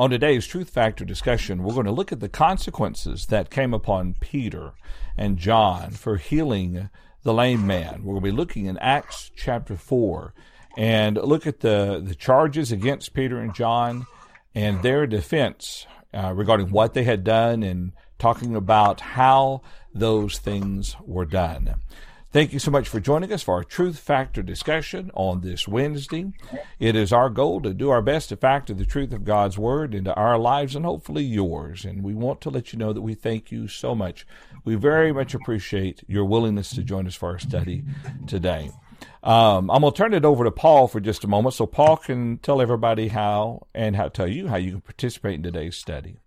On today's Truth Factor discussion, we're going to look at the consequences that came upon Peter and John for healing the lame man. We're going to be looking in Acts chapter 4 and look at the, the charges against Peter and John and their defense uh, regarding what they had done and talking about how those things were done. Thank you so much for joining us for our Truth Factor discussion on this Wednesday. It is our goal to do our best to factor the truth of God's Word into our lives and hopefully yours. And we want to let you know that we thank you so much. We very much appreciate your willingness to join us for our study today. Um, I'm going to turn it over to Paul for just a moment so Paul can tell everybody how and how tell you how you can participate in today's study.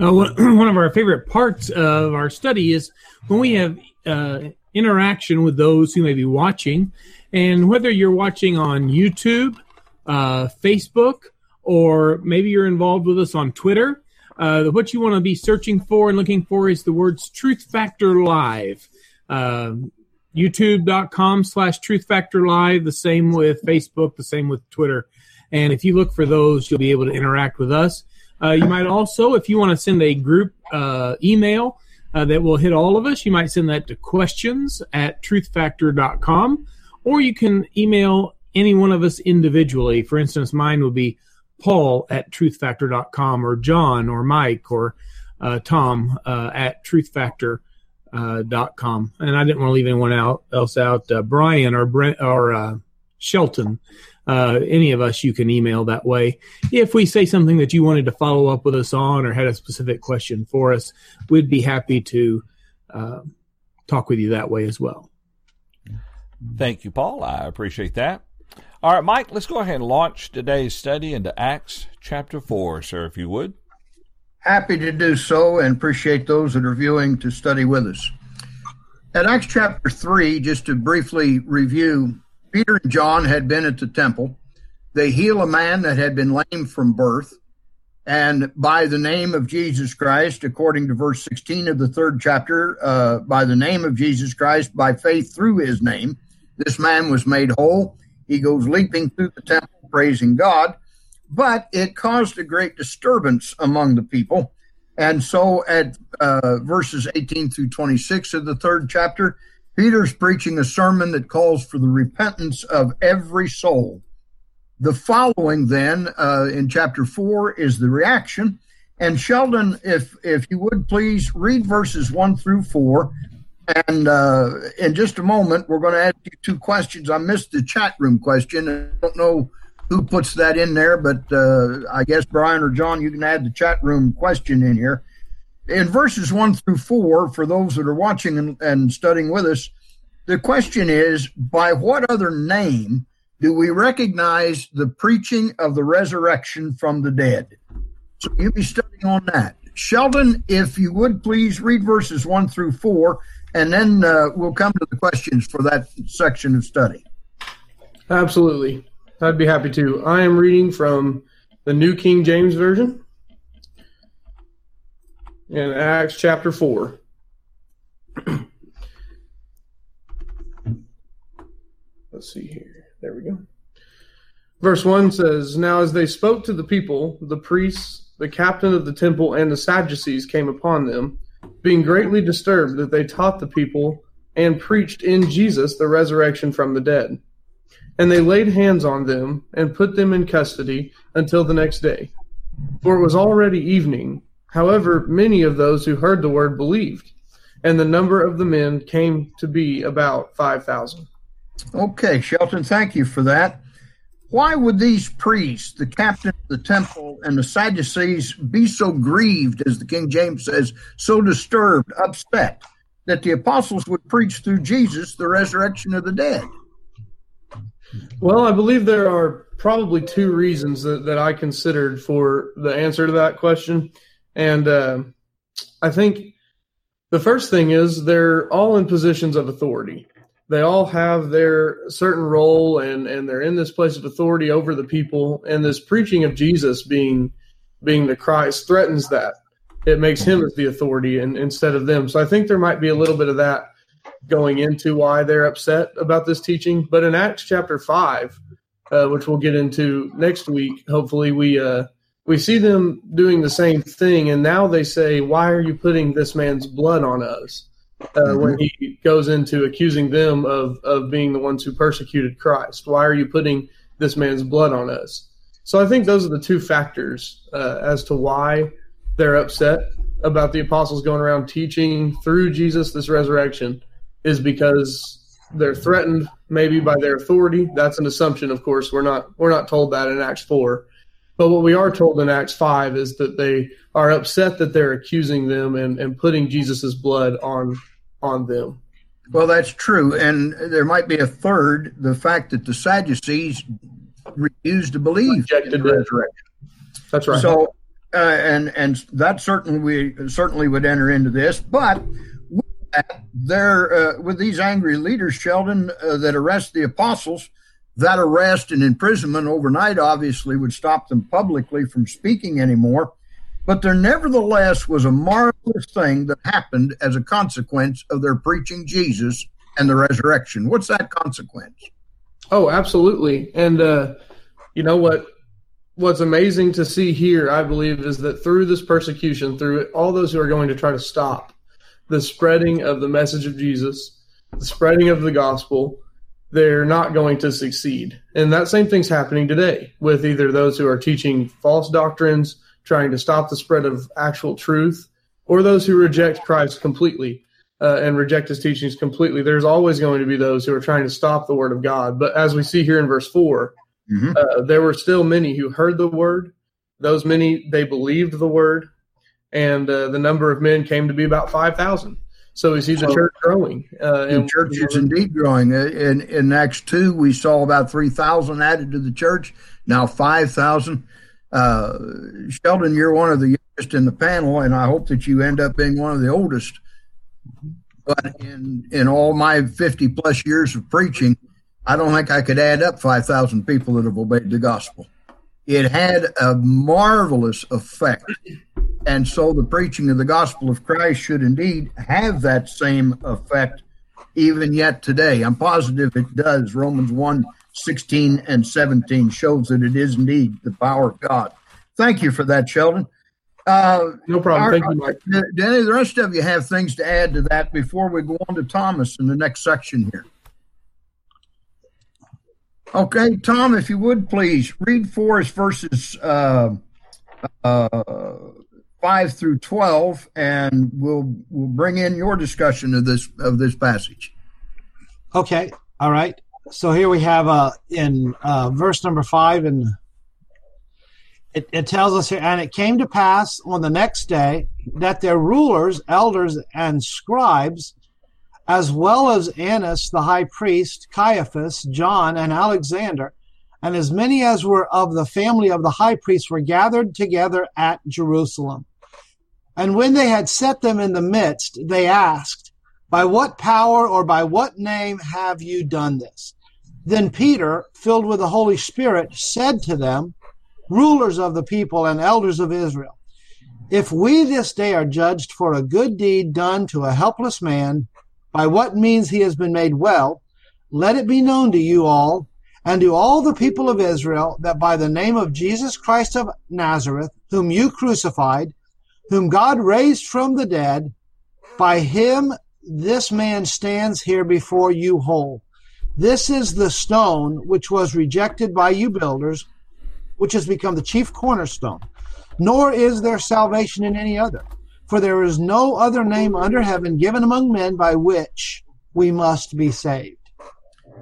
Uh, one of our favorite parts of our study is when we have uh, interaction with those who may be watching. And whether you're watching on YouTube, uh, Facebook, or maybe you're involved with us on Twitter, uh, what you want to be searching for and looking for is the words Truth Factor Live. Uh, YouTube.com slash Truth Factor Live, the same with Facebook, the same with Twitter. And if you look for those, you'll be able to interact with us. Uh, you might also, if you want to send a group uh, email, uh, that will hit all of us. You might send that to questions at truthfactor.com, or you can email any one of us individually. For instance, mine would be paul at truthfactor.com, or John, or Mike, or uh, Tom uh, at truthfactor.com. Uh, and I didn't want to leave anyone out, else out. Uh, Brian or Brent or uh, Sheldon uh, any of us you can email that way. If we say something that you wanted to follow up with us on or had a specific question for us, we'd be happy to uh, talk with you that way as well. Thank you, Paul. I appreciate that. All right, Mike, let's go ahead and launch today's study into Acts chapter 4, sir, if you would. Happy to do so and appreciate those that are viewing to study with us. At Acts chapter 3, just to briefly review, Peter and John had been at the temple. They heal a man that had been lame from birth. And by the name of Jesus Christ, according to verse 16 of the third chapter, uh, by the name of Jesus Christ, by faith through his name, this man was made whole. He goes leaping through the temple, praising God. But it caused a great disturbance among the people. And so at uh, verses 18 through 26 of the third chapter, Peter's preaching a sermon that calls for the repentance of every soul. The following, then, uh, in chapter four, is the reaction. And Sheldon, if if you would please read verses one through four, and uh, in just a moment, we're going to ask you two questions. I missed the chat room question. I don't know who puts that in there, but uh, I guess Brian or John, you can add the chat room question in here in verses one through four, for those that are watching and, and studying with us, the question is by what other name do we recognize the preaching of the resurrection from the dead? So you'll be studying on that. Sheldon, if you would please read verses one through four, and then uh, we'll come to the questions for that section of study. Absolutely. I'd be happy to. I am reading from the New King James Version in Acts chapter 4. Let's see here. There we go. Verse 1 says Now, as they spoke to the people, the priests, the captain of the temple, and the Sadducees came upon them, being greatly disturbed that they taught the people and preached in Jesus the resurrection from the dead. And they laid hands on them and put them in custody until the next day. For it was already evening However, many of those who heard the word believed, and the number of the men came to be about 5,000. Okay, Sheldon, thank you for that. Why would these priests, the captain of the temple, and the Sadducees be so grieved, as the King James says, so disturbed, upset, that the apostles would preach through Jesus the resurrection of the dead? Well, I believe there are probably two reasons that, that I considered for the answer to that question. And uh, I think the first thing is they're all in positions of authority. They all have their certain role and, and they're in this place of authority over the people. And this preaching of Jesus being being the Christ threatens that. It makes him as the authority and, instead of them. So I think there might be a little bit of that going into why they're upset about this teaching. But in Acts chapter 5, uh, which we'll get into next week, hopefully we uh, we see them doing the same thing, and now they say, "Why are you putting this man's blood on us?" Uh, mm-hmm. When he goes into accusing them of of being the ones who persecuted Christ, why are you putting this man's blood on us? So I think those are the two factors uh, as to why they're upset about the apostles going around teaching through Jesus this resurrection is because they're threatened maybe by their authority. That's an assumption, of course. We're not we're not told that in Acts four. But what we are told in Acts 5 is that they are upset that they're accusing them and, and putting Jesus' blood on on them. Well, that's true. And there might be a third the fact that the Sadducees refused to believe Rejected in the resurrection. That's right. So, uh, and and that certainly we certainly would enter into this, but with that, there uh, with these angry leaders, Sheldon, uh, that arrest the apostles, that arrest and imprisonment overnight obviously would stop them publicly from speaking anymore. But there nevertheless was a marvelous thing that happened as a consequence of their preaching Jesus and the resurrection. What's that consequence? Oh, absolutely. And uh, you know what? What's amazing to see here, I believe, is that through this persecution, through it, all those who are going to try to stop the spreading of the message of Jesus, the spreading of the gospel, they're not going to succeed. And that same thing's happening today with either those who are teaching false doctrines, trying to stop the spread of actual truth, or those who reject Christ completely uh, and reject his teachings completely. There's always going to be those who are trying to stop the word of God. But as we see here in verse 4, mm-hmm. uh, there were still many who heard the word. Those many, they believed the word. And uh, the number of men came to be about 5,000. So we see the so, church growing. Uh, the church is indeed growing. Uh, in, in Acts 2, we saw about 3,000 added to the church, now 5,000. Uh, Sheldon, you're one of the youngest in the panel, and I hope that you end up being one of the oldest. But in, in all my 50 plus years of preaching, I don't think I could add up 5,000 people that have obeyed the gospel. It had a marvelous effect and so the preaching of the gospel of Christ should indeed have that same effect even yet today. I'm positive it does. Romans 1 16 and 17 shows that it is indeed the power of God. Thank you for that, Sheldon. Uh, no problem. Our, Thank you, Mike. Do any of the rest of you have things to add to that before we go on to Thomas in the next section here? Okay, Tom, if you would please read for us verses uh, uh, 5 through 12 and we'll we'll bring in your discussion of this of this passage okay all right so here we have uh in uh verse number 5 and it, it tells us here and it came to pass on the next day that their rulers elders and scribes as well as annas the high priest caiaphas john and alexander and as many as were of the family of the high priest were gathered together at Jerusalem. And when they had set them in the midst, they asked, By what power or by what name have you done this? Then Peter, filled with the Holy Spirit, said to them, Rulers of the people and elders of Israel, if we this day are judged for a good deed done to a helpless man, by what means he has been made well, let it be known to you all and to all the people of Israel that by the name of Jesus Christ of Nazareth, whom you crucified, whom God raised from the dead, by him this man stands here before you whole. This is the stone which was rejected by you builders, which has become the chief cornerstone. Nor is there salvation in any other, for there is no other name under heaven given among men by which we must be saved.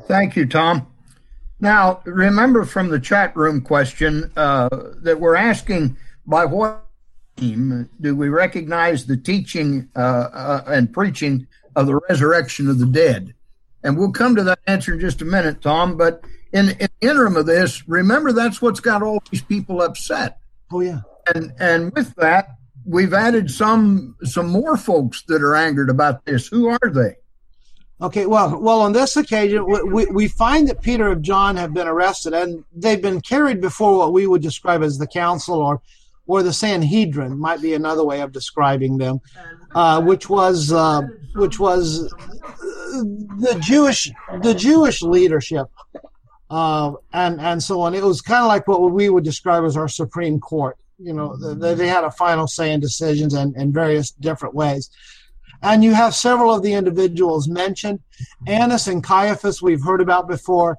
Thank you, Tom. Now, remember from the chat room question uh, that we're asking by what do we recognize the teaching uh, uh, and preaching of the resurrection of the dead? And we'll come to that answer in just a minute, Tom. But in, in the interim of this, remember that's what's got all these people upset. Oh yeah. And and with that, we've added some some more folks that are angered about this. Who are they? Okay, well, well, on this occasion, we, we find that Peter and John have been arrested, and they've been carried before what we would describe as the council or, or the Sanhedrin, might be another way of describing them, uh, which was, uh, which was the Jewish, the Jewish leadership, uh, and and so on. It was kind of like what we would describe as our Supreme Court. you know, they, they had a final say in decisions and in various different ways. And you have several of the individuals mentioned. Annas and Caiaphas, we've heard about before.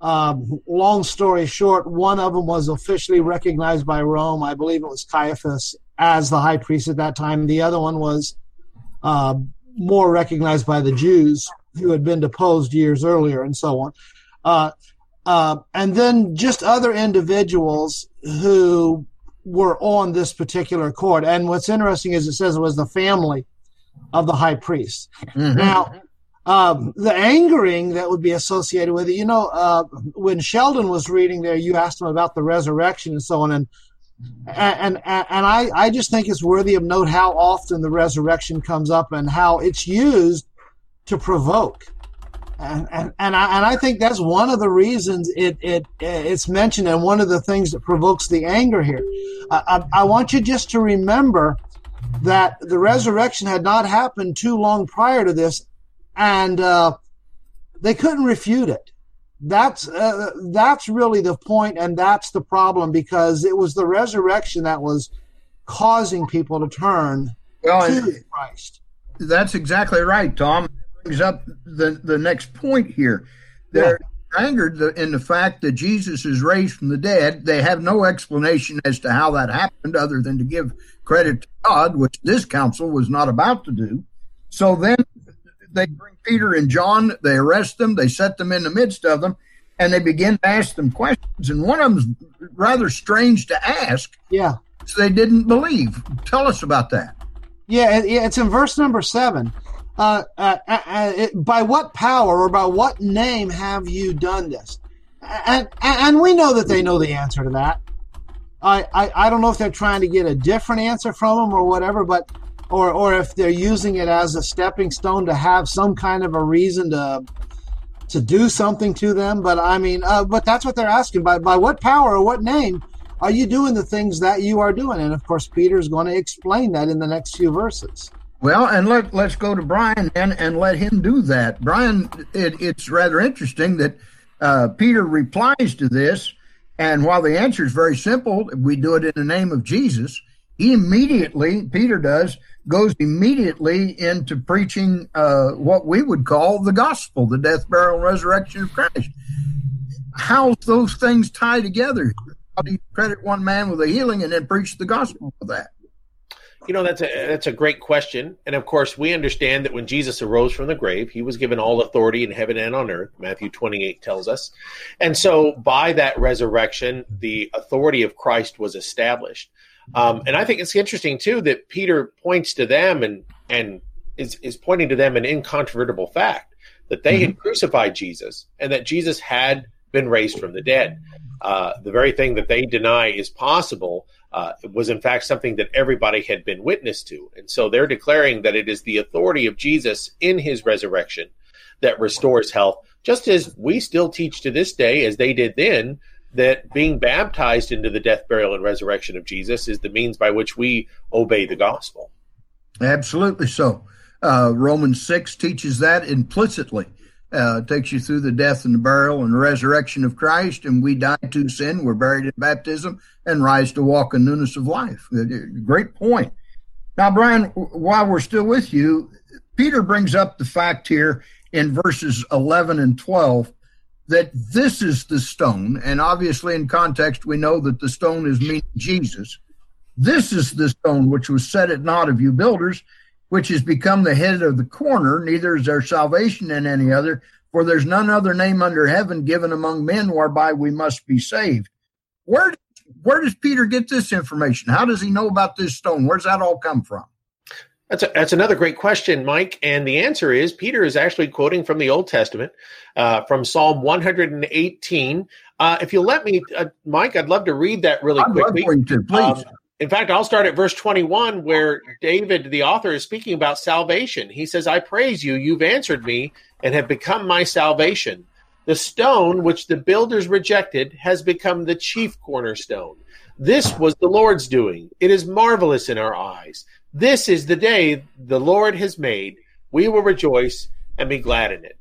Um, long story short, one of them was officially recognized by Rome. I believe it was Caiaphas as the high priest at that time. The other one was uh, more recognized by the Jews who had been deposed years earlier and so on. Uh, uh, and then just other individuals who were on this particular court. And what's interesting is it says it was the family of the high priest. Mm-hmm. Now, um, the angering that would be associated with it, you know, uh, when Sheldon was reading there, you asked him about the resurrection and so on, and and and, I, I just think it's worthy of note how often the resurrection comes up and how it's used to provoke. And, and, and, I, and I think that's one of the reasons it, it it's mentioned and one of the things that provokes the anger here. I, I, I want you just to remember that the resurrection had not happened too long prior to this, and uh, they couldn't refute it. That's uh, that's really the point, and that's the problem because it was the resurrection that was causing people to turn well, to Christ. That's exactly right, Tom. Brings up the the next point here. They're yeah. angered in the fact that Jesus is raised from the dead. They have no explanation as to how that happened, other than to give credit to God, which this council was not about to do. So then they bring Peter and John, they arrest them, they set them in the midst of them, and they begin to ask them questions. And one of them's rather strange to ask. Yeah. So they didn't believe. Tell us about that. Yeah, it's in verse number seven. Uh, uh, uh, uh, it, by what power or by what name have you done this? And, and we know that they know the answer to that. I, I, I don't know if they're trying to get a different answer from them or whatever, but or or if they're using it as a stepping stone to have some kind of a reason to to do something to them. But I mean, uh, but that's what they're asking. By by what power or what name are you doing the things that you are doing? And of course, Peter's going to explain that in the next few verses. Well, and let let's go to Brian then and let him do that. Brian, it, it's rather interesting that uh, Peter replies to this and while the answer is very simple, we do it in the name of Jesus. He immediately, Peter does, goes immediately into preaching uh, what we would call the gospel, the death, burial, resurrection of Christ. How those things tie together? How do you credit one man with a healing and then preach the gospel of that? You know, that's a that's a great question. And of course, we understand that when Jesus arose from the grave, he was given all authority in heaven and on earth. Matthew 28 tells us. And so by that resurrection, the authority of Christ was established. Um, and I think it's interesting too that Peter points to them and and is, is pointing to them an incontrovertible fact that they mm-hmm. had crucified Jesus and that Jesus had been raised from the dead. Uh, the very thing that they deny is possible uh, was in fact something that everybody had been witness to. And so they're declaring that it is the authority of Jesus in his resurrection that restores health, just as we still teach to this day, as they did then, that being baptized into the death, burial, and resurrection of Jesus is the means by which we obey the gospel. Absolutely so. Uh, Romans 6 teaches that implicitly uh, takes you through the death and the burial and resurrection of Christ, and we die to sin, we're buried in baptism, and rise to walk in newness of life. Uh, great point. Now, Brian, while we're still with you, Peter brings up the fact here in verses 11 and 12 that this is the stone, and obviously in context, we know that the stone is meaning Jesus. This is the stone which was set at naught of you builders, which has become the head of the corner, neither is there salvation in any other, for there's none other name under heaven given among men whereby we must be saved. Where, where does Peter get this information? How does he know about this stone? Where's that all come from? That's a, that's another great question, Mike. And the answer is Peter is actually quoting from the Old Testament, uh, from Psalm 118. Uh, if you'll let me, uh, Mike, I'd love to read that really I'd quickly. To, please. Um, in fact, I'll start at verse 21, where David, the author, is speaking about salvation. He says, I praise you, you've answered me and have become my salvation. The stone which the builders rejected has become the chief cornerstone. This was the Lord's doing. It is marvelous in our eyes. This is the day the Lord has made. We will rejoice and be glad in it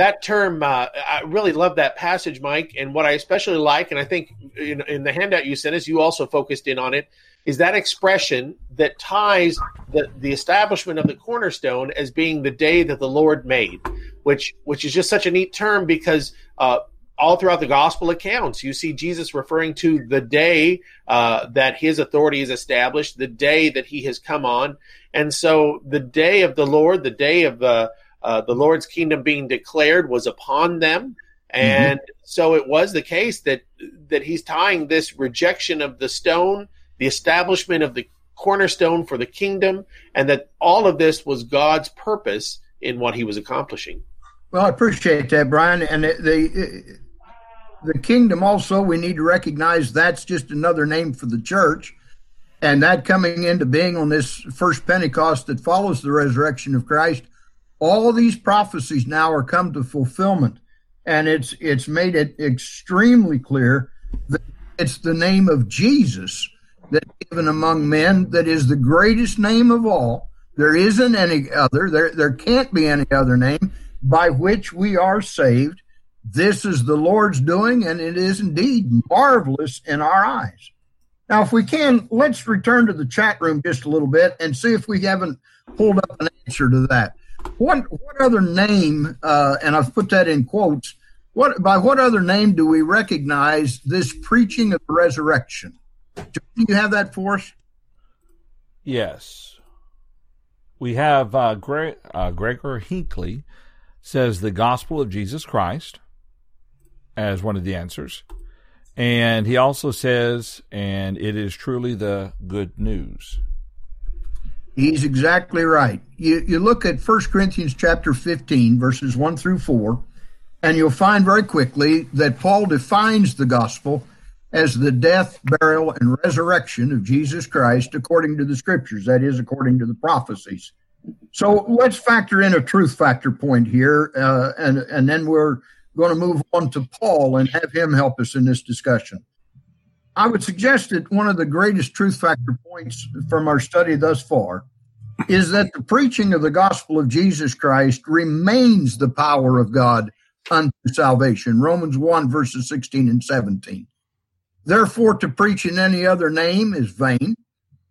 that term, uh, I really love that passage, Mike. And what I especially like, and I think in, in, the handout you sent us, you also focused in on it, is that expression that ties the, the establishment of the cornerstone as being the day that the Lord made, which which is just such a neat term because uh, all throughout the gospel accounts, you see Jesus referring to the day uh, that his authority is established, the day that he has come on, and so the day of the Lord, the day of the uh, the Lord's kingdom being declared, was upon them. And mm-hmm. so it was the case that that he's tying this rejection of the stone the establishment of the cornerstone for the kingdom, and that all of this was God's purpose in what he was accomplishing. Well, I appreciate that, Brian. And the, the, the kingdom also, we need to recognize that's just another name for the church. And that coming into being on this first Pentecost that follows the resurrection of Christ, all these prophecies now are come to fulfillment. And it's it's made it extremely clear that it's the name of Jesus that given among men that is the greatest name of all. There isn't any other, there, there can't be any other name by which we are saved. This is the Lord's doing, and it is indeed marvelous in our eyes. Now, if we can, let's return to the chat room just a little bit and see if we haven't pulled up an answer to that. What what other name? Uh, and I've put that in quotes. What by what other name do we recognize this preaching of the resurrection? Do you have that for us? Yes. We have uh, Gre- uh, Gregor Hinckley says the gospel of Jesus Christ as one of the answers. And he also says, and it is truly the good news. He's exactly right. You, you look at 1 Corinthians chapter 15, verses 1 through 4, and you'll find very quickly that Paul defines the gospel as the death, burial, and resurrection of Jesus Christ according to the scriptures, that is, according to the prophecies. So let's factor in a truth factor point here, uh, and, and then we're going to move on to Paul and have him help us in this discussion. I would suggest that one of the greatest truth factor points from our study thus far is that the preaching of the gospel of Jesus Christ remains the power of God unto salvation. Romans 1, verses 16 and 17. Therefore, to preach in any other name is vain.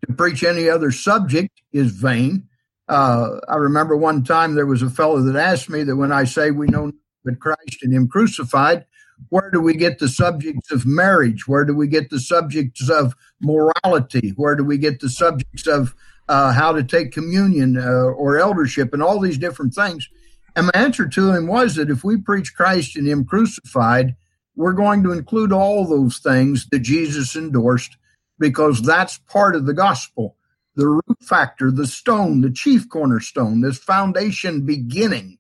To preach any other subject is vain. Uh, I remember one time there was a fellow that asked me that when I say we know but Christ and Him crucified, where do we get the subjects of marriage? Where do we get the subjects of morality? Where do we get the subjects of uh, how to take communion uh, or eldership and all these different things? And my answer to him was that if we preach Christ and Him crucified, we're going to include all those things that Jesus endorsed because that's part of the gospel. The root factor, the stone, the chief cornerstone, this foundation beginning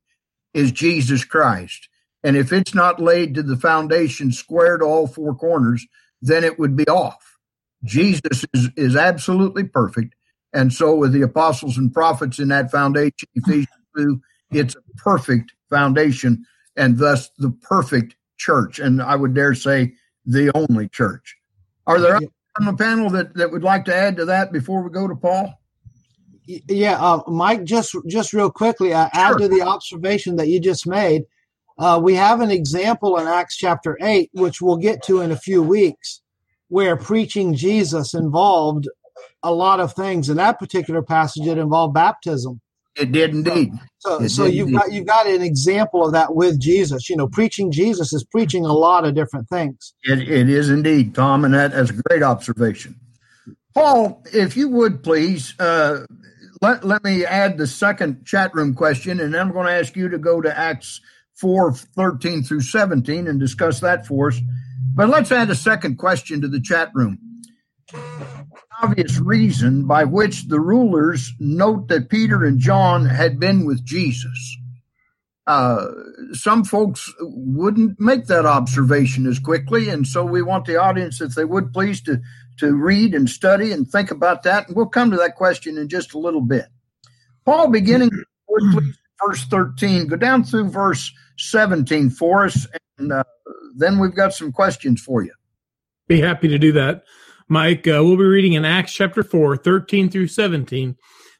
is Jesus Christ. And if it's not laid to the foundation square to all four corners, then it would be off. Jesus is, is absolutely perfect. And so with the apostles and prophets in that foundation, Ephesians 2, it's a perfect foundation and thus the perfect church, and I would dare say the only church. Are there on the panel that, that would like to add to that before we go to Paul? Yeah, uh, Mike, just just real quickly, uh, sure. add to the observation that you just made. Uh, we have an example in Acts chapter 8, which we'll get to in a few weeks, where preaching Jesus involved a lot of things. In that particular passage, it involved baptism. It did indeed. So, so you've indeed. got you've got an example of that with Jesus. You know, preaching Jesus is preaching a lot of different things. It, it is indeed, Tom, and that's a great observation. Paul, if you would please, uh, let, let me add the second chat room question, and then I'm going to ask you to go to Acts 4 13 through 17 and discuss that for us. But let's add a second question to the chat room obvious reason by which the rulers note that Peter and John had been with Jesus. Uh, some folks wouldn't make that observation as quickly, and so we want the audience, if they would please, to to read and study and think about that. And we'll come to that question in just a little bit. Paul, beginning verse 13, go down through verse 17 for us, and uh, then we've got some questions for you. Be happy to do that. Mike, uh, we'll be reading in Acts chapter 4, 13 through 17.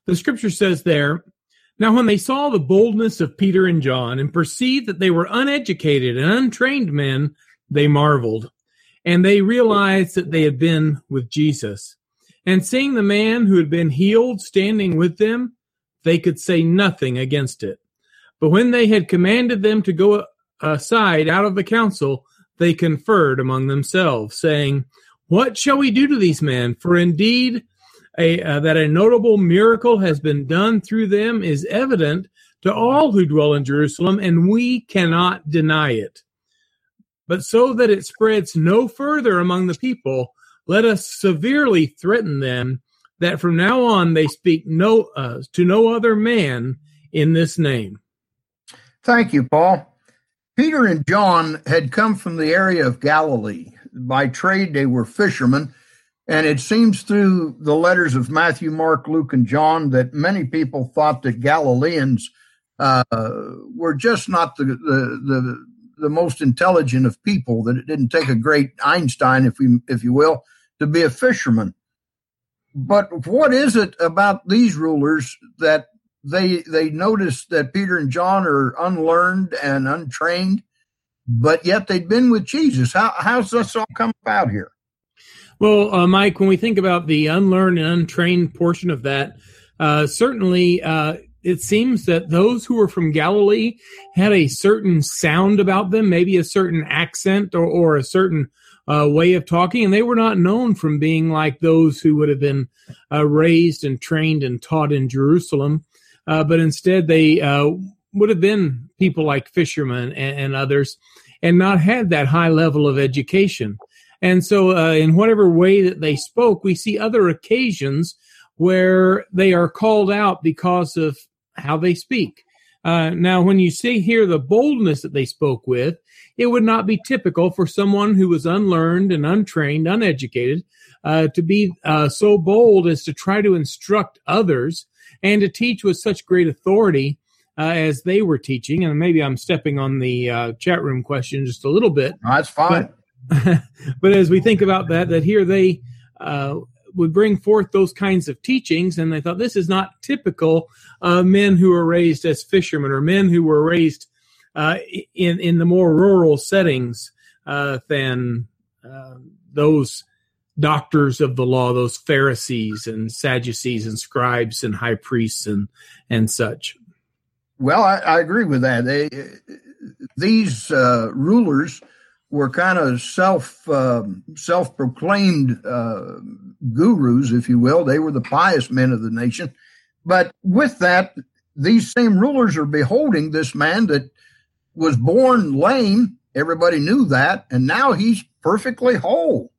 The scripture says there, Now when they saw the boldness of Peter and John and perceived that they were uneducated and untrained men, they marveled. And they realized that they had been with Jesus. And seeing the man who had been healed standing with them, they could say nothing against it. But when they had commanded them to go aside out of the council, they conferred among themselves, saying, What shall we do to these men? For indeed, a, uh, that a notable miracle has been done through them is evident to all who dwell in Jerusalem, and we cannot deny it. But so that it spreads no further among the people, let us severely threaten them that from now on they speak no uh, to no other man in this name. Thank you, Paul. Peter and John had come from the area of Galilee. By trade, they were fishermen. And it seems through the letters of Matthew, Mark, Luke, and John that many people thought that Galileans uh, were just not the, the, the the most intelligent of people. That it didn't take a great Einstein, if we if you will, to be a fisherman. But what is it about these rulers that they they notice that Peter and John are unlearned and untrained, but yet they've been with Jesus? How how's this all come about here? Well, uh, Mike, when we think about the unlearned and untrained portion of that, uh, certainly uh, it seems that those who were from Galilee had a certain sound about them, maybe a certain accent or, or a certain uh, way of talking, and they were not known from being like those who would have been uh, raised and trained and taught in Jerusalem, uh, but instead they uh, would have been people like fishermen and, and, others, and not had that high level of education. And so, uh, in whatever way that they spoke, we see other occasions where they are called out because of how they speak. Uh, now, when you see here the boldness that they spoke with, it would not be typical for someone who was unlearned and untrained, uneducated, uh, to be uh, so bold as to try to instruct others and to teach with such great authority uh, as they were teaching. And maybe I'm stepping on the uh, chat room question just a little bit. That's fine. But, but as we think about that, that here they uh, would bring forth those kinds of teachings, and they thought this is not typical uh, men who were raised as fishermen or men who were raised uh, in in the more rural settings uh, than uh, those doctors of the law, those Pharisees and Sadducees and scribes and high priests and and such. Well, I, I agree with that. They, these uh, rulers were kind of self uh, self proclaimed uh, gurus, if you will. They were the pious men of the nation. But with that, these same rulers are beholding this man that was born lame. Everybody knew that, and now he's perfectly whole.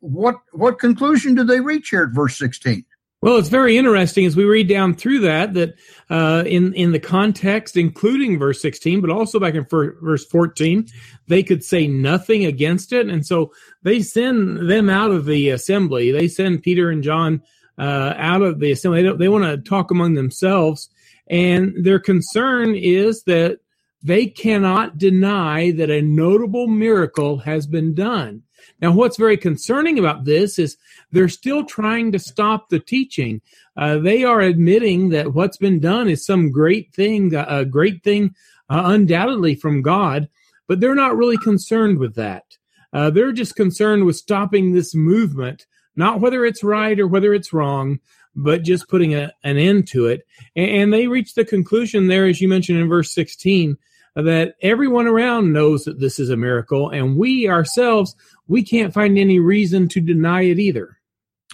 What what conclusion do they reach here at verse sixteen? Well, it's very interesting as we read down through that that uh, in in the context, including verse sixteen, but also back in verse fourteen, they could say nothing against it, and so they send them out of the assembly. They send Peter and John uh, out of the assembly. They, they want to talk among themselves, and their concern is that they cannot deny that a notable miracle has been done. Now, what's very concerning about this is they're still trying to stop the teaching. Uh, they are admitting that what's been done is some great thing, a great thing uh, undoubtedly from God, but they're not really concerned with that. Uh, they're just concerned with stopping this movement, not whether it's right or whether it's wrong, but just putting a, an end to it. And, and they reach the conclusion there, as you mentioned in verse 16, that everyone around knows that this is a miracle, and we ourselves, we can't find any reason to deny it either.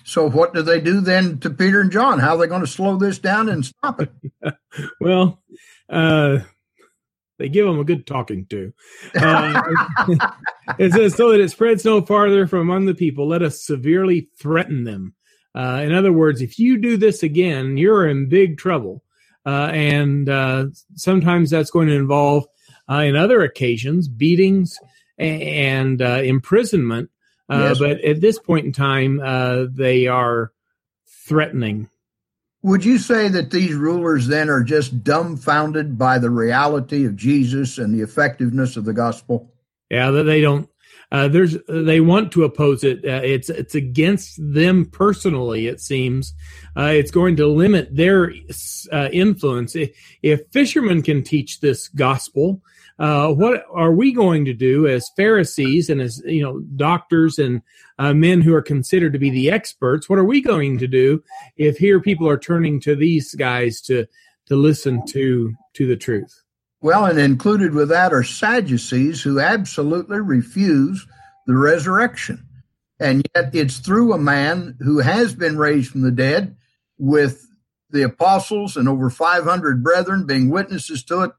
So, what do they do then to Peter and John? How are they going to slow this down and stop it? well, uh, they give them a good talking to. Uh, it says, so that it spreads no farther from among the people, let us severely threaten them. Uh, in other words, if you do this again, you're in big trouble. Uh, and uh, sometimes that's going to involve, uh, in other occasions, beatings and uh, imprisonment. Uh, yes. But at this point in time, uh, they are threatening. Would you say that these rulers then are just dumbfounded by the reality of Jesus and the effectiveness of the gospel? Yeah, that they don't uh, there's they want to oppose it. Uh, it's it's against them personally. It seems uh, it's going to limit their uh, influence. If, if, fishermen can teach this gospel, uh, what are we going to do as Pharisees and as you know doctors and uh, men who are considered to be the experts? What are we going to do if here people are turning to these guys to to listen to to the truth? Well, and included with that are Sadducees who absolutely refuse the resurrection. And yet it's through a man who has been raised from the dead with the apostles and over 500 brethren being witnesses to it.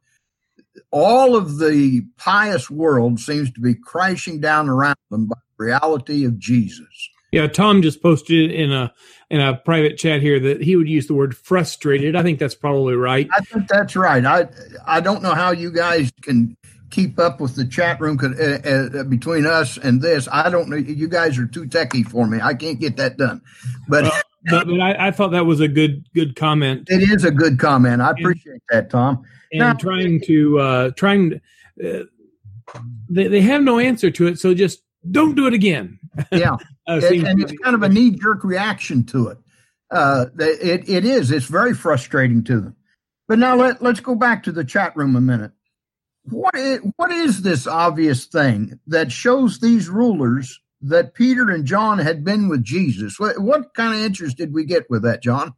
All of the pious world seems to be crashing down around them by the reality of Jesus. Yeah, Tom just posted in a in a private chat here that he would use the word frustrated. I think that's probably right. I think that's right. I I don't know how you guys can keep up with the chat room uh, uh, between us and this. I don't know. You guys are too techy for me. I can't get that done. But. Uh, but, but I, I, thought that was a good good comment. It is a good comment. I appreciate that, Tom. And now, trying to uh, trying, uh, they they have no answer to it, so just don't do it again. Yeah, it, and it's kind of a knee jerk reaction to it. Uh, it it is. It's very frustrating to them. But now let let's go back to the chat room a minute. What is, what is this obvious thing that shows these rulers that Peter and John had been with Jesus. What, what kind of interest did we get with that, John?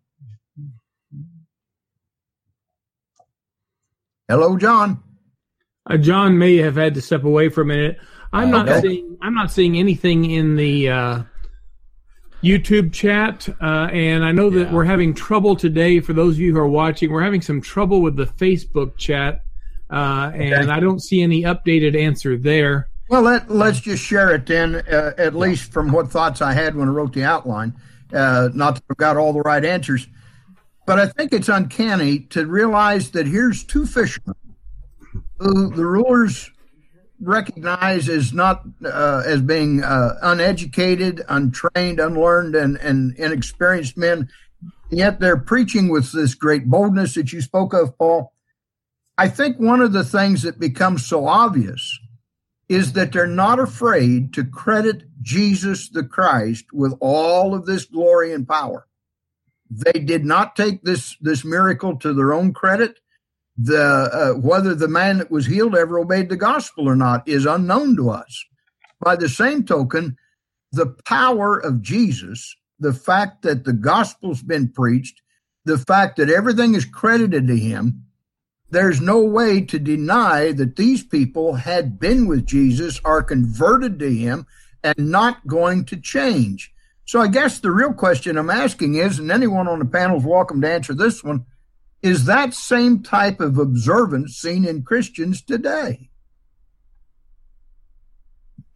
Hello, John. Uh, John may have had to step away for a minute. I'm not okay. seeing. I'm not seeing anything in the uh, YouTube chat, uh, and I know that yeah. we're having trouble today. For those of you who are watching, we're having some trouble with the Facebook chat, uh, and okay. I don't see any updated answer there. Well, let, let's just share it then, uh, at least from what thoughts I had when I wrote the outline. Uh, not that I've got all the right answers, but I think it's uncanny to realize that here's two fishermen who the rulers recognize as not uh, as being uh, uneducated, untrained, unlearned, and, and inexperienced men. Yet they're preaching with this great boldness that you spoke of, Paul. I think one of the things that becomes so obvious is that they're not afraid to credit Jesus the Christ with all of this glory and power. They did not take this this miracle to their own credit. The uh, whether the man that was healed ever obeyed the gospel or not is unknown to us. By the same token, the power of Jesus, the fact that the gospel's been preached, the fact that everything is credited to him, there's no way to deny that these people had been with Jesus, are converted to him, and not going to change. So I guess the real question I'm asking is, and anyone on the panel is welcome to answer this one, is that same type of observance seen in Christians today?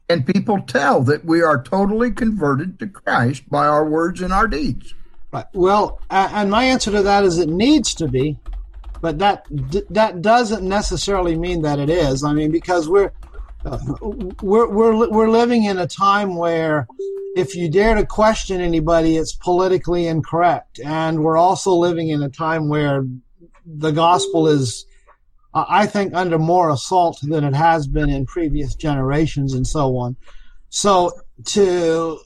And people tell that we are totally converted to Christ by our words and our deeds. Right. Well, and my answer to that is it needs to be but that that doesn't necessarily mean that it is. I mean, because we're uh, we're we're we're living in a time where if you dare to question anybody, it's politically incorrect, and we're also living in a time where the gospel is, I think, under more assault than it has been in previous generations, and so on. So to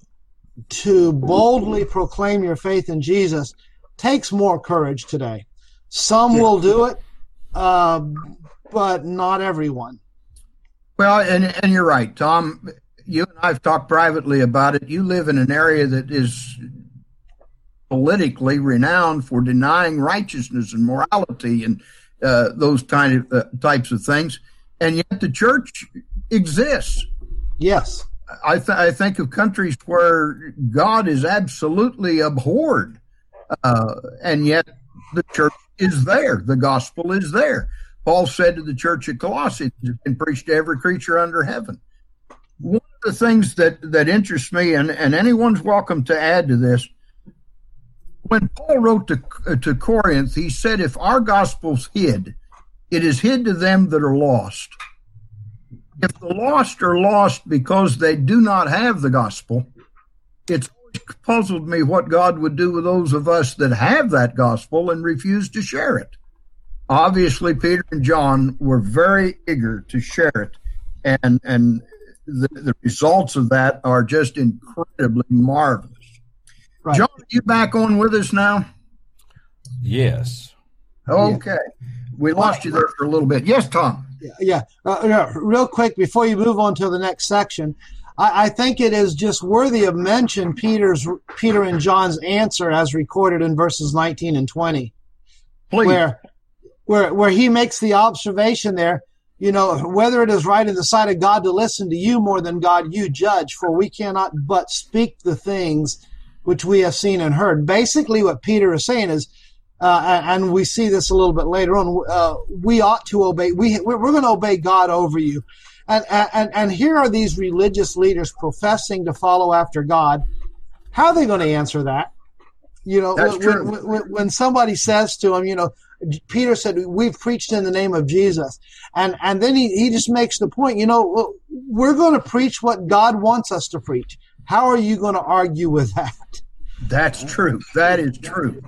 to boldly proclaim your faith in Jesus takes more courage today. Some will do it, uh, but not everyone. Well, and, and you're right, Tom. You and I have talked privately about it. You live in an area that is politically renowned for denying righteousness and morality and uh, those kind of uh, types of things, and yet the church exists. Yes, I, th- I think of countries where God is absolutely abhorred, uh, and yet the church is there. The gospel is there. Paul said to the church at Colossae, it's been preached to every creature under heaven. One of the things that, that interests me, and, and anyone's welcome to add to this, when Paul wrote to, to Corinth, he said, If our gospel's hid, it is hid to them that are lost. If the lost are lost because they do not have the gospel, it's puzzled me what God would do with those of us that have that gospel and refuse to share it. Obviously, Peter and John were very eager to share it, and and the, the results of that are just incredibly marvelous. Right. John, are you back on with us now? Yes. Okay. We lost you there for a little bit. Yes, Tom. Yeah, uh, yeah. Real quick before you move on to the next section, I, I think it is just worthy of mention Peter's Peter and John's answer as recorded in verses 19 and 20, Please. where where where he makes the observation there. You know, whether it is right in the sight of God to listen to you more than God you judge, for we cannot but speak the things which we have seen and heard. Basically, what Peter is saying is, uh, and we see this a little bit later on, uh, we ought to obey. We we're going to obey God over you, and and and here are these religious leaders professing to follow after God. How are they going to answer that? You know, That's when, true. when, when, when somebody says to them, you know, Peter said, "We've preached in the name of Jesus," and and then he, he just makes the point. You know, we're going to preach what God wants us to preach. How are you going to argue with that? That's true. That is true.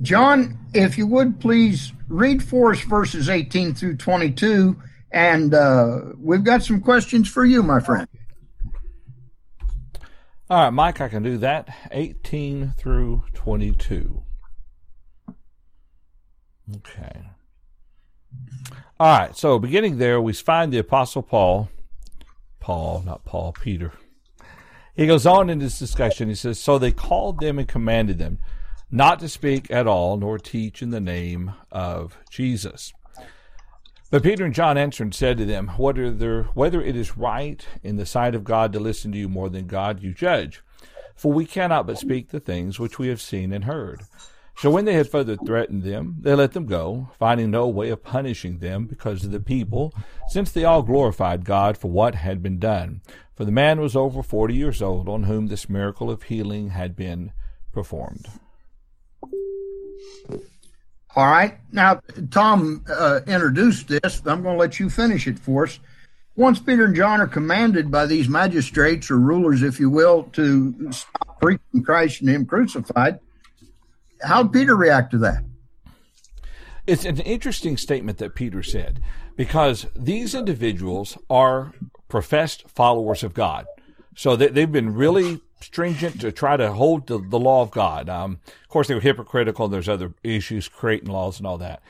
John, if you would please read for us verses 18 through 22, and uh, we've got some questions for you, my friend. All right, Mike, I can do that. 18 through 22. Okay. All right, so beginning there, we find the Apostle Paul. Paul, not Paul, Peter. He goes on in this discussion. He says, So they called them and commanded them not to speak at all, nor teach in the name of Jesus. But Peter and John answered and said to them, whether, whether it is right in the sight of God to listen to you more than God you judge. For we cannot but speak the things which we have seen and heard. So when they had further threatened them, they let them go, finding no way of punishing them because of the people, since they all glorified God for what had been done. For the man was over forty years old, on whom this miracle of healing had been performed. All right. Now, Tom uh, introduced this. I'm going to let you finish it for us. Once Peter and John are commanded by these magistrates or rulers, if you will, to stop preaching Christ and Him crucified, how did Peter react to that? It's an interesting statement that Peter said because these individuals are professed followers of God. So they, they've been really stringent to try to hold the, the law of God. Um, of course, they were hypocritical. There's other issues, creating laws and all that.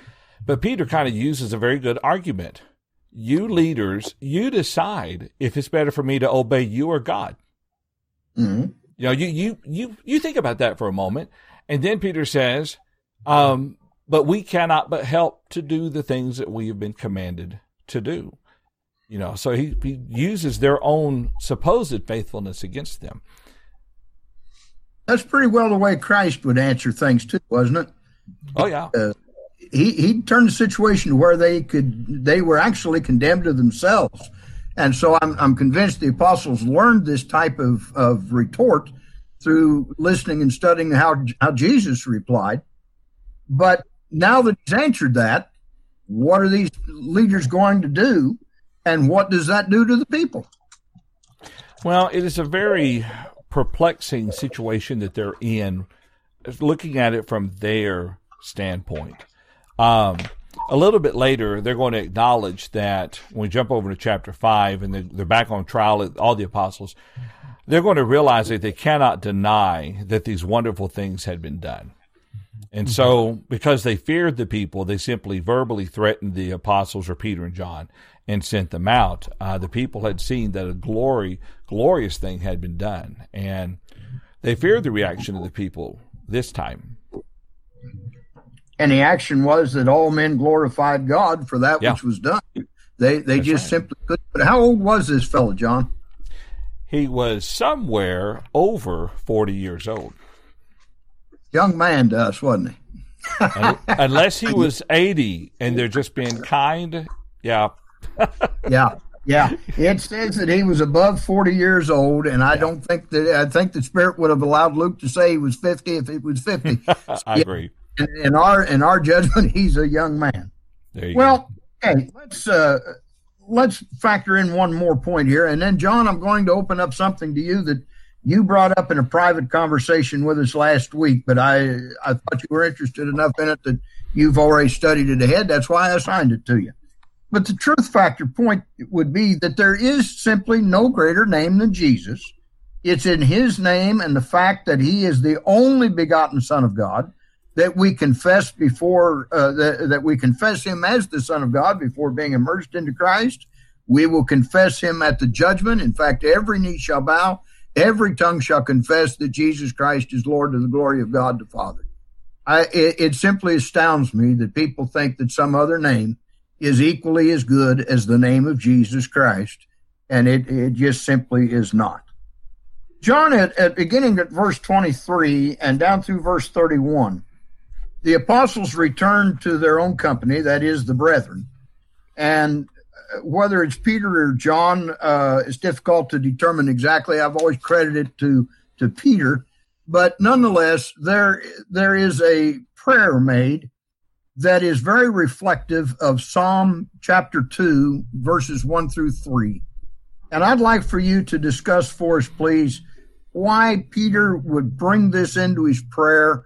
But Peter kind of uses a very good argument. You leaders, you decide if it's better for me to obey you or God. Mm-hmm. You know, you, you, you, you think about that for a moment. And then Peter says, um, but we cannot but help to do the things that we have been commanded to do. You know, so he, he uses their own supposed faithfulness against them. That's pretty well the way Christ would answer things too, wasn't it? Oh yeah. Uh, he he turned the situation to where they could they were actually condemned to themselves, and so I'm I'm convinced the apostles learned this type of of retort through listening and studying how how Jesus replied. But now that he's answered that, what are these leaders going to do, and what does that do to the people? Well, it is a very perplexing situation that they're in, looking at it from their standpoint. Um, a little bit later, they're going to acknowledge that when we jump over to chapter 5 and they're, they're back on trial, all the apostles, they're going to realize that they cannot deny that these wonderful things had been done. And so, because they feared the people, they simply verbally threatened the apostles or Peter and John and sent them out. Uh, the people had seen that a glory, glorious thing had been done, and they feared the reaction of the people this time. And the action was that all men glorified God for that Yeah. which was done. They they That's just right. simply couldn't. But how old was this fellow, John? He was somewhere over 40 years old. Young man to us, wasn't he? Unless he was 80 and they're just being kind. Yeah. Yeah, yeah. It says that he was above forty years old, and I don't think that I think the Spirit would have allowed Luke to say he was fifty if it was fifty. I agree. in, in our in our judgment, he's a young man. There you go. Well, okay, let's uh, let's factor in one more point here, and then John, I'm going to open up something to you that you brought up in a private conversation with us last week, but I I thought you were interested enough in it that you've already studied it ahead. That's why I assigned it to you. But the truth factor point would be that there is simply no greater name than Jesus. It's in his name and the fact that he is the only begotten Son of God, that we confess before uh, that, that we confess him as the Son of God before being immersed into Christ. We will confess him at the judgment. In fact, every knee shall bow, every tongue shall confess that Jesus Christ is Lord to the glory of God the Father. I, it, it simply astounds me that people think that some other name is equally as good as the name of Jesus Christ, and it, it just simply is not. John, at, at beginning at verse 23 and down through verse 31, the apostles returned to their own company, that is, the brethren. And whether it's Peter or John, uh, it's difficult to determine exactly. I've always credited to to Peter, but nonetheless, there there is a prayer made that is very reflective of Psalm chapter two, verses one through three. And I'd like for you to discuss for us, please, why Peter would bring this into his prayer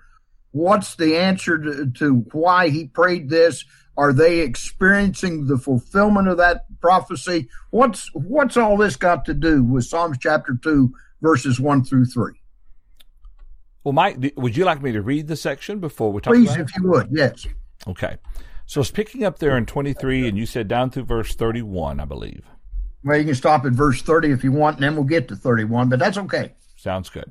What's the answer to, to why he prayed this? Are they experiencing the fulfillment of that prophecy? What's what's all this got to do with Psalms chapter two, verses one through three? Well, Mike, would you like me to read the section before we talk? Please, if you would, yes. Okay. So it's picking up there in 23, and you said down through verse 31, I believe. Well, you can stop at verse 30 if you want, and then we'll get to 31, but that's okay. Sounds good.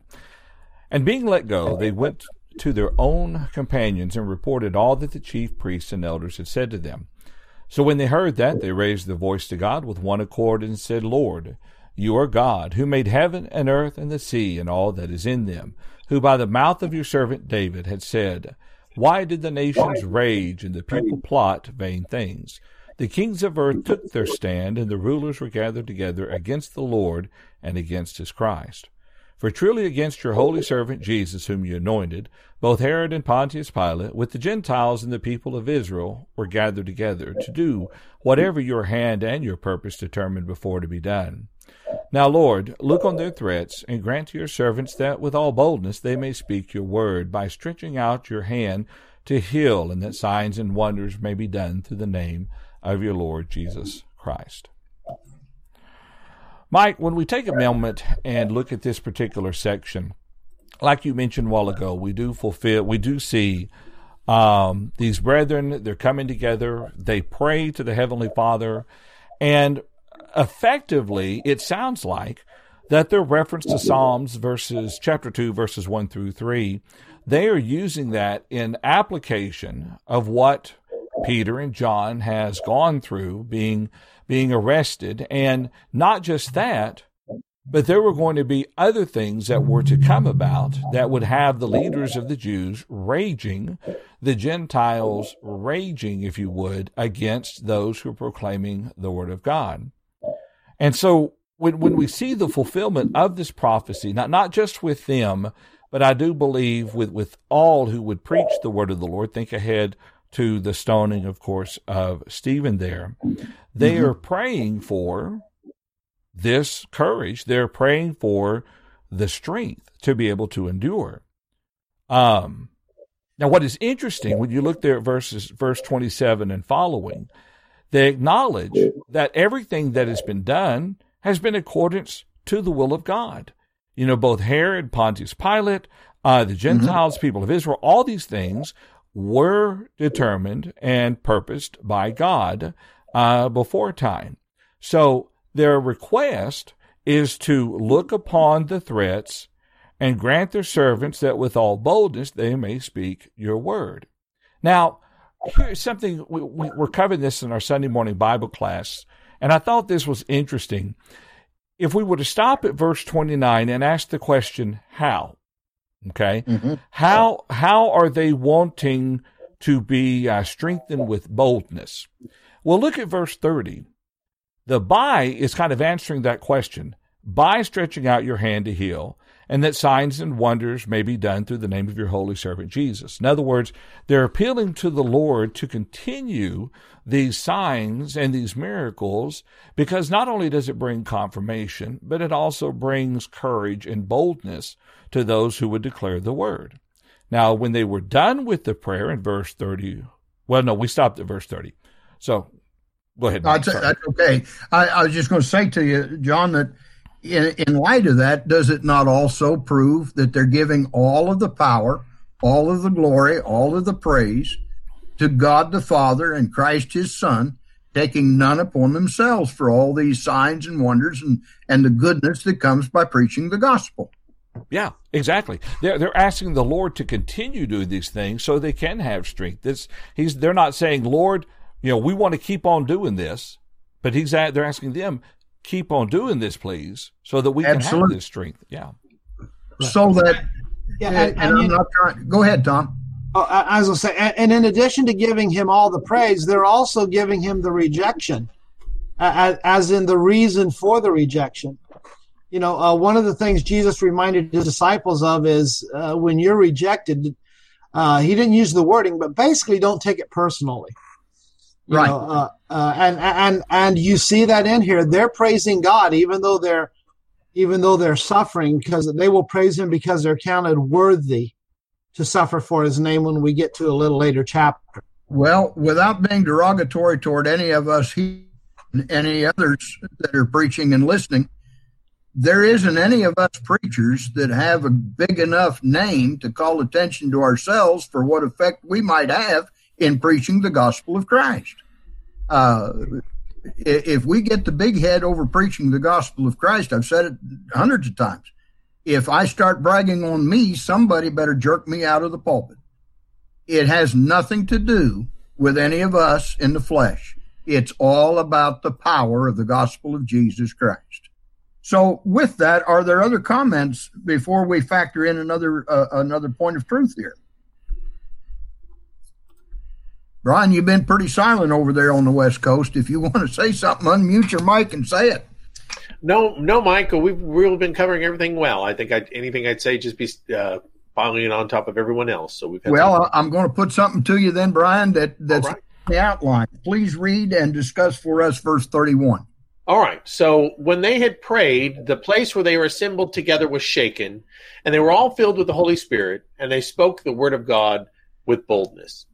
And being let go, they went to their own companions and reported all that the chief priests and elders had said to them. So when they heard that, they raised their voice to God with one accord and said, Lord, you are God, who made heaven and earth and the sea and all that is in them, who by the mouth of your servant David had said, Why did the nations rage and the people plot vain things? The kings of earth took their stand, and the rulers were gathered together against the Lord and against his Christ. For truly against your holy servant Jesus, whom you anointed, both Herod and Pontius Pilate, with the Gentiles and the people of Israel, were gathered together to do whatever your hand and your purpose determined before to be done. Now, Lord, look on their threats, and grant to your servants that with all boldness they may speak your word, by stretching out your hand to heal, and that signs and wonders may be done through the name of your Lord Jesus Christ. Mike, when we take a moment and look at this particular section, like you mentioned a while ago, we do fulfill, we do see um, these brethren, they're coming together, they pray to the Heavenly Father, and effectively, it sounds like that their reference to Psalms verses chapter 2 verses 1 through 3 they are using that in application of what Peter and John has gone through being being arrested. And not just that, but there were going to be other things that were to come about that would have the leaders of the Jews raging, the Gentiles raging, if you would, against those who are proclaiming the Word of God. And so when, when we see the fulfillment of this prophecy, not, not just with them, but I do believe with, with all who would preach the Word of the Lord, think ahead to the stoning, of course, of Stephen there. They mm-hmm. are praying for this courage. They're praying for the strength to be able to endure. Um, now, what is interesting when you look there at verses, verse 27 and following, they acknowledge that everything that has been done has been in accordance to the will of God. You know, both Herod, Pontius Pilate, uh, the mm-hmm. Gentiles, mm-hmm. people of Israel, all these things were determined and purposed by God uh, before time. So their request is to look upon the threats and grant their servants that with all boldness they may speak your word. Now, here's something we, we, we're covering this in our Sunday morning Bible class, and I thought this was interesting. If we were to stop at verse 29 and ask the question, how? Okay, mm-hmm. how how are they wanting to be uh, strengthened with boldness? Well, look at verse thirty. The by is kind of answering that question by stretching out your hand to heal, and that signs and wonders may be done through the name of your holy servant Jesus. In other words, they're appealing to the Lord to continue these signs and these miracles because not only does it bring confirmation, but it also brings courage and boldness to those who would declare the word. Now, when they were done with the prayer in verse 30, well, no, we stopped at verse 30. So go ahead. That's, that's okay. I, I was just going to say to you, John, that in, in light of that, does it not also prove that they're giving all of the power, all of the glory, all of the praise to God the Father and Christ his Son, taking none upon themselves for all these signs and wonders and, and the goodness that comes by preaching the gospel. Yeah, exactly. They're they're asking the Lord to continue doing these things so they can have strength. This he's they're not saying, Lord, you know, we want to keep on doing this, but he's at, they're asking them, keep on doing this, please, so that we can have this strength. Yeah. So that, yeah, and, and I'm not trying. Go ahead, Tom. Oh, as I say, and in addition to giving him all the praise, they're also giving him the rejection, as in the reason for the rejection you know, uh, one of the things Jesus reminded his disciples of is uh, when you're rejected, uh, he didn't use the wording, but basically don't take it personally. You right. Know, uh, uh, and and and you see that in here. They're praising God, even though they're even though they're suffering, because they will praise Him because they're counted worthy to suffer for His name. When we get to a little later chapter. Well, without being derogatory toward any of us, he, any others that are preaching and listening, there isn't any of us preachers that have a big enough name to call attention to ourselves for what effect we might have in preaching the gospel of Christ. Uh, if we get the big head over preaching the gospel of Christ, I've said it hundreds of times. If I start bragging on me, somebody better jerk me out of the pulpit. It has nothing to do with any of us in the flesh. It's all about the power of the gospel of Jesus Christ. So, with that, are there other comments before we factor in another uh, another point of truth here? Brian, you've been pretty silent over there on the West Coast. If you want to say something, unmute your mic and say it. No, no, Michael. We've really been covering everything well. I think I'd, anything I'd say just be uh, piling on top of everyone else. So we've. well, I'm going to put something to you then, Brian. That that's right. the outline. Please read and discuss for us verse 31. All right. So when they had prayed, the place where they were assembled together was shaken, and they were all filled with the Holy Spirit, and they spoke the word of God with boldness.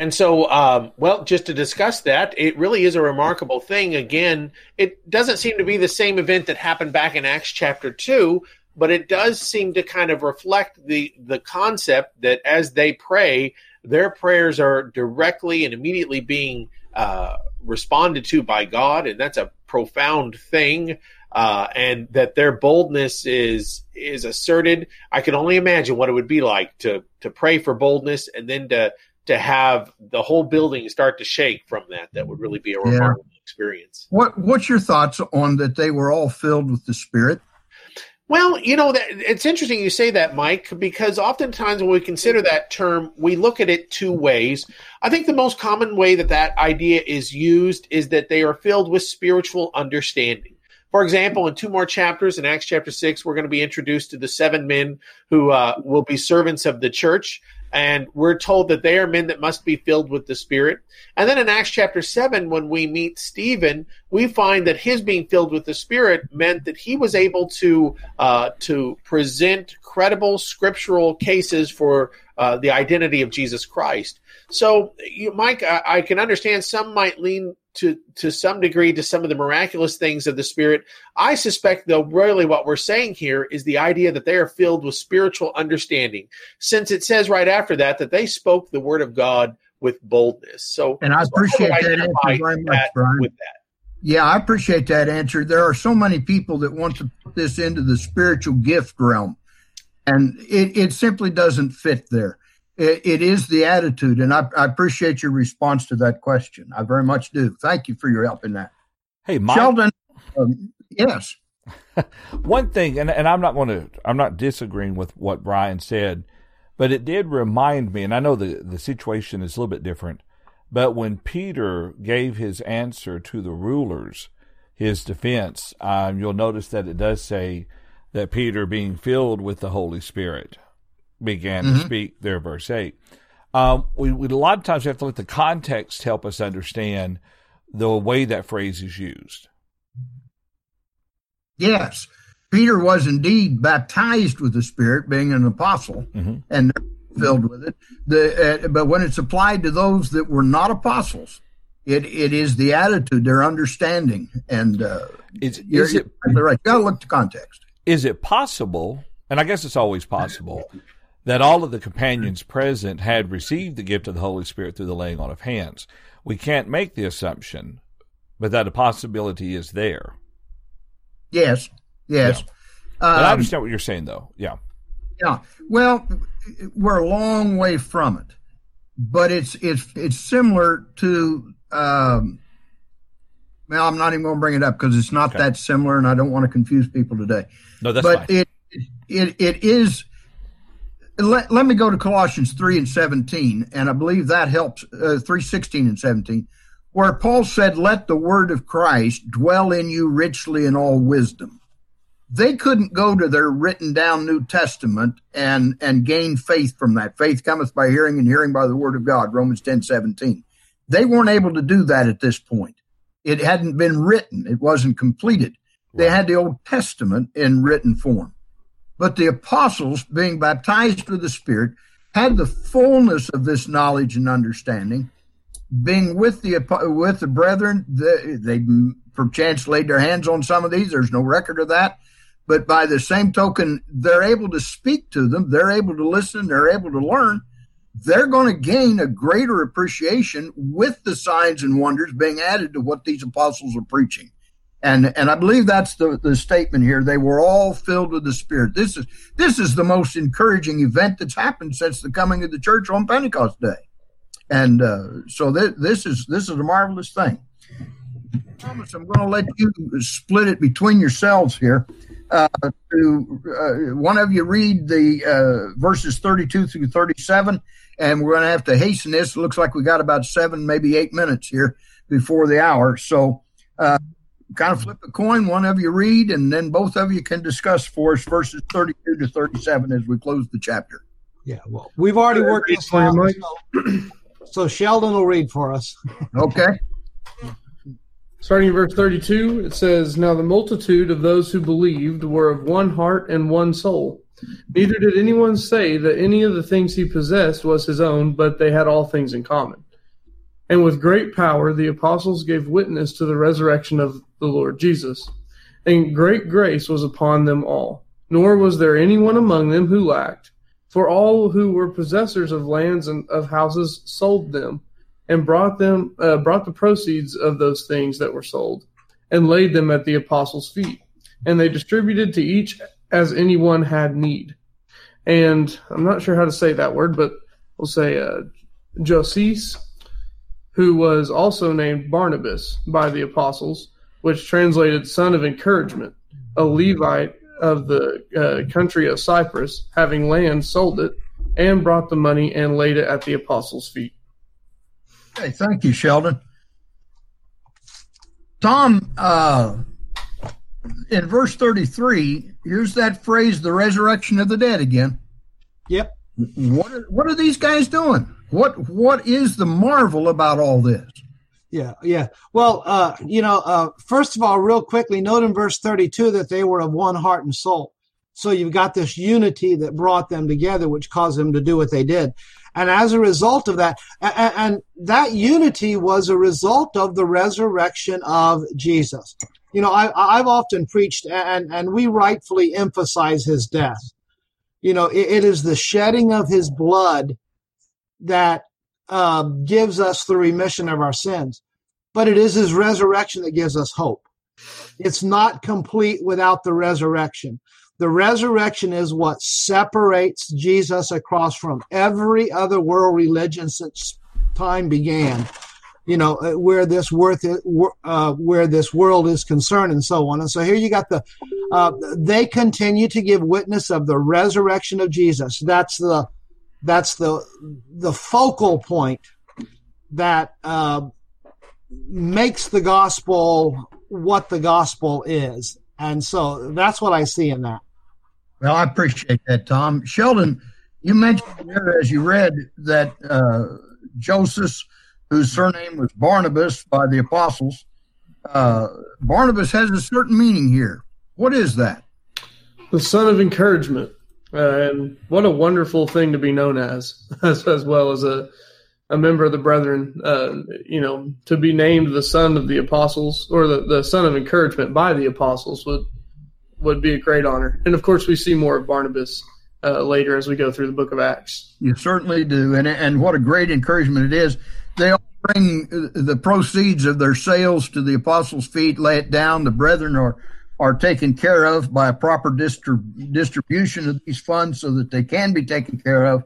And so, um, well, just to discuss that, it really is a remarkable thing. Again, it doesn't seem to be the same event that happened back in Acts chapter 2, but it does seem to kind of reflect the, the concept that as they pray, their prayers are directly and immediately being uh, responded to by God, and that's a profound thing. Uh, and that their boldness is is asserted. I can only imagine what it would be like to to pray for boldness and then to to have the whole building start to shake from that. That would really be a remarkable yeah. experience. What What's your thoughts on that? They were all filled with the Spirit. Well, you know, that, it's interesting you say that, Mike, because oftentimes when we consider that term, we look at it two ways. I think the most common way that that idea is used is that they are filled with spiritual understanding. For example, in two more chapters, in Acts chapter 6, we're going to be introduced to the seven men who uh, will be servants of the church and we're told that they are men that must be filled with the Spirit. And then in Acts chapter 7, when we meet Stephen, we find that his being filled with the Spirit meant that he was able to, uh, to present credible scriptural cases for uh, the identity of Jesus Christ. So, you, Mike, I, I can understand some might lean to to some degree to some of the miraculous things of the spirit. I suspect though really what we're saying here is the idea that they are filled with spiritual understanding since it says right after that that they spoke the word of god with boldness. So and i appreciate so that answer very much brian. with that? Yeah i appreciate that answer. There are so many people that want to put this into the spiritual gift realm and it, it simply doesn't fit there it, it is the attitude. And I, I, appreciate your response to that question. I very much do. Thank you for your help in that. Hey, Mike, Sheldon. Um, yes. One thing, and, and I'm not going to, I'm not disagreeing with what Brian said, but it did remind me, and I know the, the situation is a little bit different, but when Peter gave his answer to the rulers, his defense, um, you'll notice that it does say that Peter, being filled with the Holy Spirit, began mm-hmm. to speak there, verse 8. Um, we, we, a lot of times we have to let the context help us understand the way that phrase is used. Yes. Peter was indeed baptized with the Spirit, being an apostle, mm-hmm. and filled with it. The, uh, but when it's applied to those that were not apostles, it, it is the attitude, their understanding, and uh, is, is it right? You got to look to context. Is it possible and I guess it's always possible, that all of the companions present had received the gift of the Holy Spirit through the laying on of hands. We can't make the assumption, but that a possibility is there. Yes, yes. Yeah. But I Um, understand what you're saying, though. Yeah. Yeah. Well, we're a long way from it, but it's it's it's similar to. Um, well, I'm not even going to bring it up because it's not Okay. that similar, and I don't want to confuse people today. No, that's but fine. it it it is. Let, let me go to Colossians three and seventeen, and I believe that helps. Uh, three sixteen and seventeen, where Paul said, "Let the word of Christ dwell in you richly in all wisdom." They couldn't go to their written down New Testament and and gain faith from that. Faith cometh by hearing, and hearing by the word of God. Romans ten seventeen. They weren't able to do that at this point. It hadn't been written. It wasn't completed. They had the Old Testament in written form. But the apostles, being baptized with the Spirit, had the fullness of this knowledge and understanding. Being with the with the brethren, they, they perchance laid their hands on some of these. There's no record of that, but by the same token, they're able to speak to them. They're able to listen. They're able to learn. They're going to gain a greater appreciation with the signs and wonders being added to what these apostles are preaching and and I believe that's the the statement here. They were all filled with the Spirit. This is this is the most encouraging event that's happened since the coming of the church on Pentecost Day, and uh, so th- this is this is a marvelous thing. Thomas, I'm going to let you split it between yourselves here. Uh, to uh, one of you read the uh, verses 32 through 37, and we're going to have to hasten this. It looks like we got about seven, maybe eight minutes here before the hour. So. Kind of flip a coin. One of you read, and then both of you can discuss for us verses 32 to 37 as we close the chapter. Yeah, well, we've already worked this for out. Mike. So, so Sheldon will read for us. Okay? Starting in verse 32, it says, Now the multitude of those who believed were of one heart and one soul. Neither did anyone say that any of the things he possessed was his own, but they had all things in common. And with great power the apostles gave witness to the resurrection of the Lord Jesus. And great grace was upon them all. Nor was there anyone among them who lacked. For all who were possessors of lands and of houses sold them and brought them uh, brought the proceeds of those things that were sold and laid them at the apostles' feet and they distributed to each as anyone had need and i'm not sure how to say that word but we'll say uh, joses who was also named barnabas by the apostles which translated son of encouragement a levite of the uh, country of cyprus having land sold it and brought the money and laid it at the apostles' feet Okay, thank you, Sheldon. Tom, uh, in verse 33, here's that phrase, the resurrection of the dead again. Yep. What are, what are these guys doing? What What is the marvel about all this? Yeah, yeah. Well, uh, you know, uh, first of all, real quickly, note in verse 32 that they were of one heart and soul. So you've got this unity that brought them together, which caused them to do what they did. And as a result of that, and, and that unity was a result of the resurrection of Jesus. You know, I, I've often preached, and, and we rightfully emphasize his death. You know, it, it is the shedding of his blood that uh, gives us the remission of our sins, but it is his resurrection that gives us hope. It's not complete without the resurrection. The resurrection is what separates Jesus across from every other world religion since time began. You know uh, where this worth uh, where this world is concerned, and so on. And so here you got the uh, they continue to give witness of the resurrection of Jesus. That's the that's the the focal point that uh, makes the gospel what the gospel is, and so that's what I see in that. Well, I appreciate that, Tom. Sheldon, you mentioned there as you read that uh, Joseph, whose surname was Barnabas by the apostles, uh, Barnabas has a certain meaning here. What is that? The son of encouragement. Uh, and what a wonderful thing to be known as, as, as well as a, a member of the brethren. Uh, you know, to be named the son of the apostles or the, the son of encouragement by the apostles would would be a great honor. And of course, we see more of Barnabas uh, later as we go through the book of Acts. You certainly do, and and what a great encouragement it is. They all bring the proceeds of their sales to the apostles' feet, lay it down. The brethren are are taken care of by a proper distrib- distribution of these funds, so that they can be taken care of.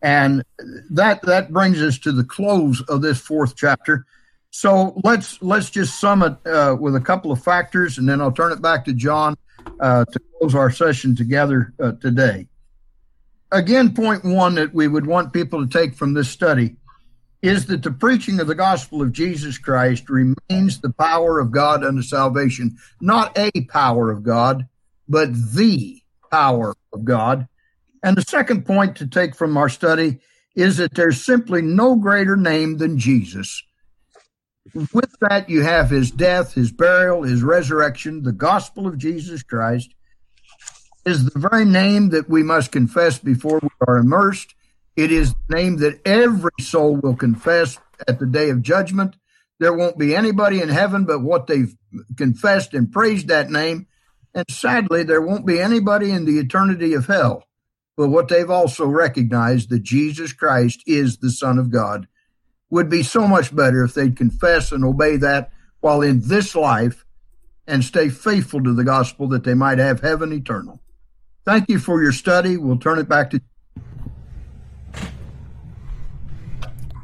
And that that brings us to the close of this fourth chapter. So let's let's just sum it uh, with a couple of factors, and then I'll turn it back to John uh, to close our session together uh, today. Again, point one that we would want people to take from this study is that the preaching of the gospel of Jesus Christ remains the power of God unto salvation, not a power of God, but the power of God and the second point to take from our study is that there's simply no greater name than Jesus. With that, you have his death, his burial, his resurrection, the gospel of Jesus Christ is the very name that we must confess before we are immersed. It is the name that every soul will confess at the day of judgment. There won't be anybody in heaven but what they've confessed and praised that name. And sadly, there won't be anybody in the eternity of hell but what they've also recognized that Jesus Christ is the Son of God would be so much better if they'd confess and obey that while in this life and stay faithful to the gospel that they might have heaven eternal. Thank you for your study. We'll turn it back to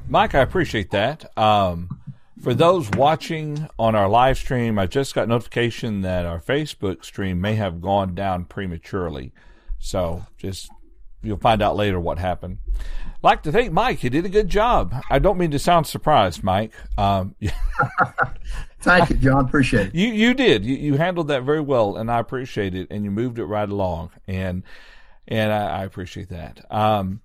Mike, I appreciate that. Um, for those watching on our live stream, I just got notification that our Facebook stream may have gone down prematurely. So just You'll find out later what happened. Like to thank Mike. He did a good job. I don't mean to sound surprised, Mike. Um, Thank you, John. Appreciate it. You you did. You, you handled that very well, and I appreciate it. And you moved it right along, and and I, I appreciate that. Um,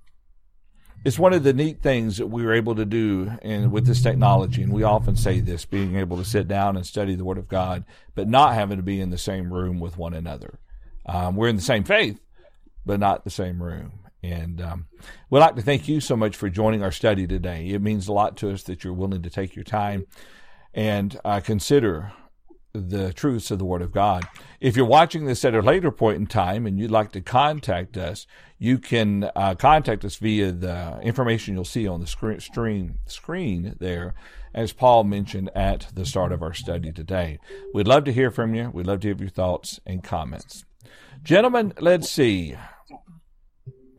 it's one of the neat things that we were able to do in, with this technology, and we often say this: being able to sit down and study the Word of God, but not having to be in the same room with one another. Um, we're in the same faith, but not the same room. And um, we'd like to thank you so much for joining our study today. It means a lot to us that you're willing to take your time and uh, consider the truths of the Word of God. If you're watching this at a later point in time and you'd like to contact us, you can uh, contact us via the information you'll see on the screen, screen, screen there, as Paul mentioned at the start of our study today. We'd love to hear from you. We'd love to hear your thoughts and comments. Gentlemen, let's see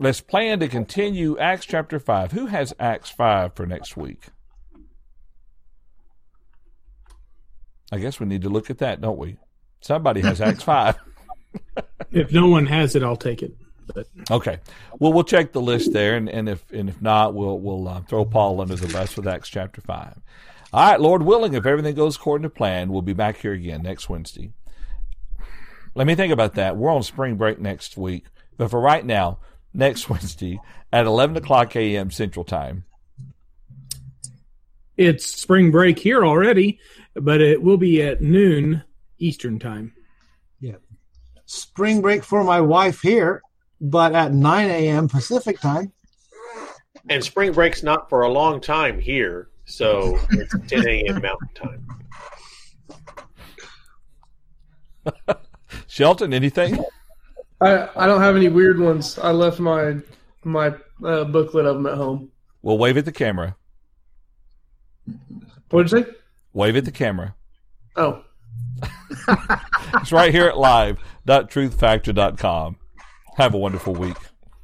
let's plan to continue Acts chapter 5. Who has Acts 5 for next week? I guess we need to look at that, don't we? Somebody has Acts 5. if no one has it, I'll take it. But. Okay. Well, we'll check the list there, and, and if and if not, we'll we'll uh, throw Paul under the bus with Acts chapter five. All right, Lord willing, if everything goes according to plan, we'll be back here again next Wednesday. Let me think about that. We're on spring break next week, but for right now, next Wednesday at 11 o'clock a.m. Central Time. It's spring break here already, but it will be at noon Eastern Time. Yeah. Spring break for my wife here, but at 9 a.m. Pacific Time. And spring break's not for a long time here, so it's 10 a.m. Mountain Time. Sheldon, anything? I I don't have any weird ones. I left my my uh, booklet of them at home. We'll wave at the camera. What'd you say? Wave at the camera. Oh. it's right here at live.truthfactor.com. Have a wonderful week.